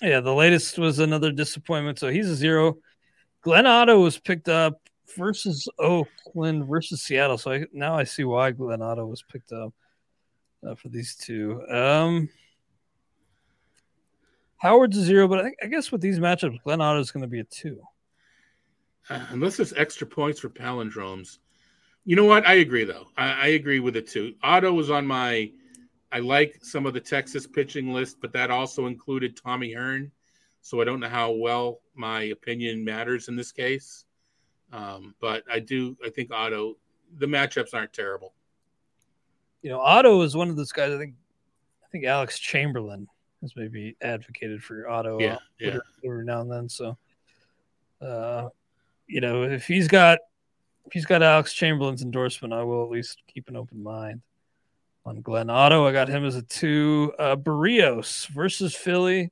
yeah, the latest was another disappointment. So he's a zero. Glenn Otto was picked up versus Oakland versus Seattle. So I, now I see why Glenn Otto was picked up uh, for these two. Um, Howard's a zero, but I, I guess with these matchups, Glenn Otto is going to be a two. Uh, unless there's extra points for palindromes. You know what? I agree, though. I, I agree with it too. Otto was on my. I like some of the Texas pitching list, but that also included Tommy Hearn. So I don't know how well my opinion matters in this case. Um, but I do. I think Otto the matchups aren't terrible. You know, Otto is one of those guys. I think, I think Alex Chamberlain has maybe advocated for Otto. Yeah, yeah. Every now and then. So, uh, you know, if he's got if he's got Alex Chamberlain's endorsement, I will at least keep an open mind on Glenn Otto. I got him as a two. Uh, Berrios versus Philly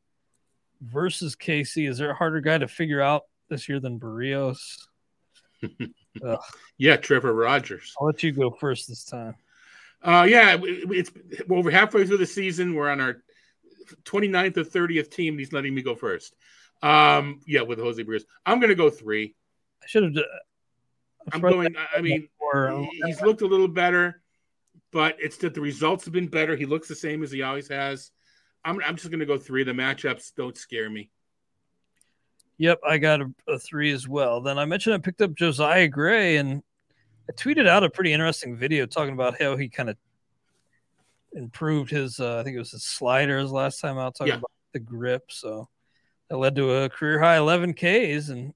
versus KC. Is there a harder guy to figure out this year than Berrios? (laughs) yeah, Trevor Rogers. I'll let you go first this time. Uh, yeah, it's over halfway through the season. We're on our 29th or 30th team. He's letting me go first. Um, yeah, with Jose Berrios. I'm going to go three. I should have. I'm going. I mean, he's looked a little better, but it's that the results have been better. He looks the same as he always has. I'm, I'm just going to go three. The matchups don't scare me. Yep, I got a, a, three as well. Then I mentioned I picked up Josiah Gray, and I tweeted out a pretty interesting video talking about how he kind of improved his. Uh, I think it was his sliders last time out, talking yeah. about the grip. So that led to a career high 11 Ks, and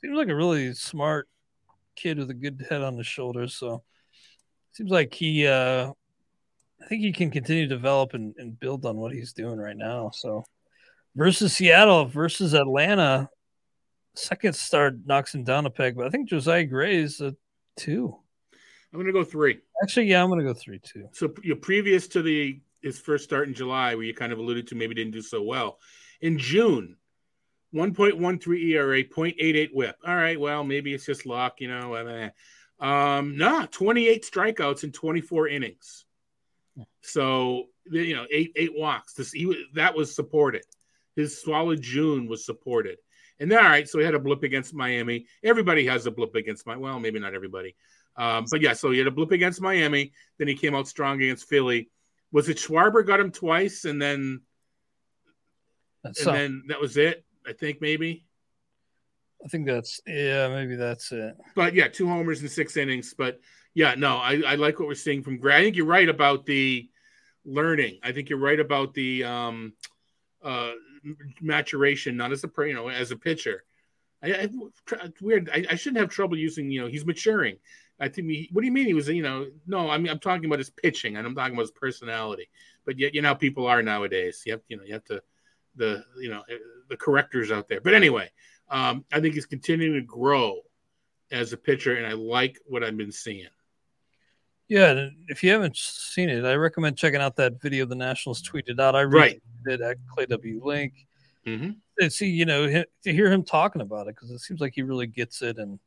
seems like a really smart kid with a good head on his shoulders. So seems like he, uh, I think he can continue to develop and, and build on what he's doing right now. So versus Seattle versus Atlanta, second start knocks him down a peg, but I think Josiah Gray is a two. I'm going to go three. Actually, yeah, I'm going to go three too. So you're previous to the his first start in July, where you kind of alluded to maybe didn't do so well. In June, 1.13 ERA, 0.88 WHIP. All right, well maybe it's just luck, you know. Eh, eh, eh. Um, nah, 28 strikeouts in 24 innings. So you know, eight eight walks. This he that was supported. His solid June was supported. And then, all right, so he had a blip against Miami. Everybody has a blip against my well, maybe not everybody. Um, but yeah, so he had a blip against Miami. Then he came out strong against Philly. Was it Schwarber got him twice, and then and then that was it? I think maybe. I think that's yeah, maybe that's it. But yeah, two homers in six innings. But yeah, no, I, I like what we're seeing from Gray. I think you're right about the learning. I think you're right about the um, uh, maturation, not as a you know as a pitcher. I, I weird. I, I, shouldn't have trouble using. You know, he's maturing. I think. He, what do you mean he was? You know, no. I mean, I'm talking about his pitching, and I'm talking about his personality. But yet, you know, people are nowadays. You have, you know, you have to the you know the correctors out there. But anyway, um, I think he's continuing to grow as a pitcher, and I like what I've been seeing. Yeah, if you haven't seen it, I recommend checking out that video the Nationals tweeted out. I right. did at Clay W Link. Mm-hmm. And see, you know, to hear him talking about it because it seems like he really gets it and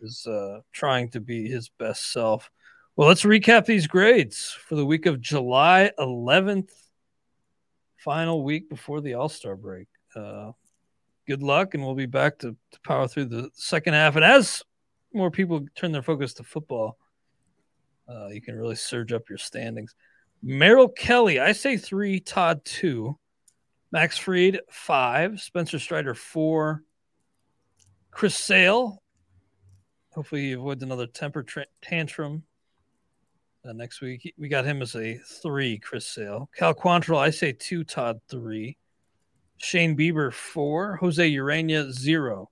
is uh, trying to be his best self. Well, let's recap these grades for the week of July 11th final week before the All Star break. Uh, good luck, and we'll be back to, to power through the second half. And as more people turn their focus to football, uh, you can really surge up your standings. Merrill Kelly, I say three, Todd two, Max Fried five, Spencer Strider four, Chris Sale. Hopefully, he avoids another temper tra- tantrum uh, next week. We got him as a three, Chris Sale. Cal Quantrill, I say two, Todd three. Shane Bieber, four. Jose Urena, zero.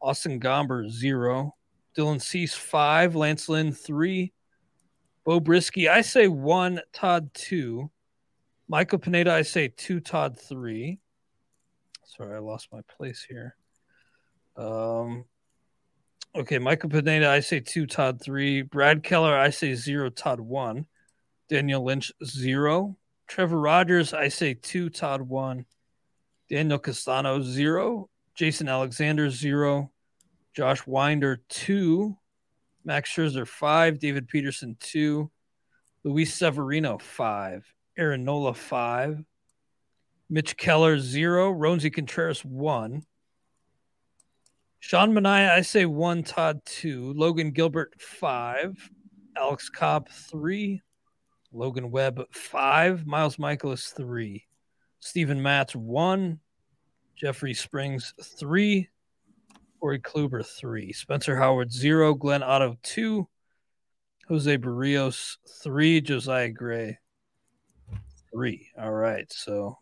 Austin Gomber, zero. Dylan Cease, five. Lance Lynn, three. Beau Brieske, I say one, Todd, two. Michael Pineda, I say two, Todd, three. Sorry, I lost my place here. Um, Okay, Michael Pineda, I say two, Todd three. Brad Keller, I say zero, Todd one. Daniel Lynch, zero. Trevor Rogers, I say two, Todd one. Daniel Castano, zero. Jason Alexander, zero. Josh Winder, two. Max Scherzer, five. David Peterson, two. Luis Severino, five. Aaron Nola, five. Mitch Keller, zero. Roansy Contreras, one. Sean Manaea, I say one, Todd two, Logan Gilbert five, Alex Cobb three, Logan Webb five, Miles Mikolas, three, Steven Matz one, Jeffrey Springs three, Corey Kluber three, Spencer Howard zero, Glenn Otto two, Jose Berrios, three, Josiah Gray three. All right, so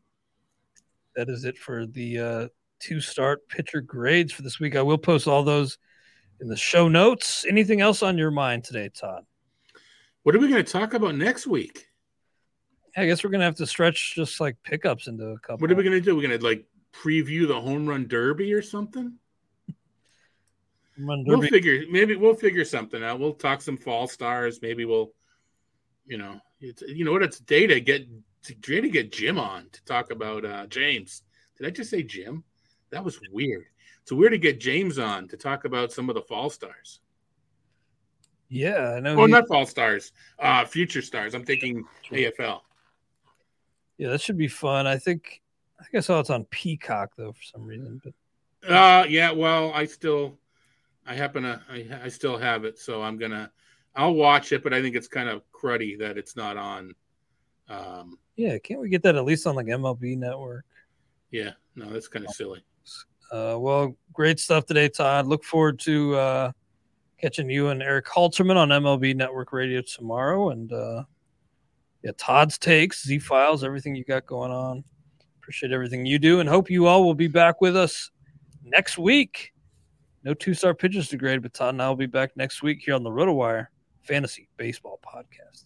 that is it for the uh, two start pitcher grades for this week. I will post all those in the show notes. Anything else on your mind today, Todd? What are we going to talk about next week? I guess we're going to have to stretch just like pickups into a couple. What are we going to do? We're going to like preview the home run derby or something? Run We'll figure maybe we'll figure something out. We'll talk some fall stars. Maybe we'll, you know, it's you know what it's day to get to day to get Jim on to talk about uh James. Did I just say Jim? That was weird. It's weird to get James on to talk about some of the fall stars. Yeah, I know. Well, he- not fall stars, uh future stars. I'm thinking AFL. Yeah, that should be fun. I think. I think I saw it's on Peacock though for some reason. But Uh yeah, well, I still I happen to I, I still have it, so I'm gonna I'll watch it, but I think it's kind of cruddy that it's not on um yeah, can't we get that at least on like MLB Network? yeah, no, that's kind of silly. Uh, well, great stuff today, Todd. Look forward to uh, catching you and Erik Halterman on MLB Network Radio tomorrow. And uh, yeah, Todd's takes, Z Files, everything you got going on. Appreciate everything you do, and hope you all will be back with us next week. No two-start pitches to grade, but Todd and I will be back next week here on the RotoWire Fantasy Baseball Podcast.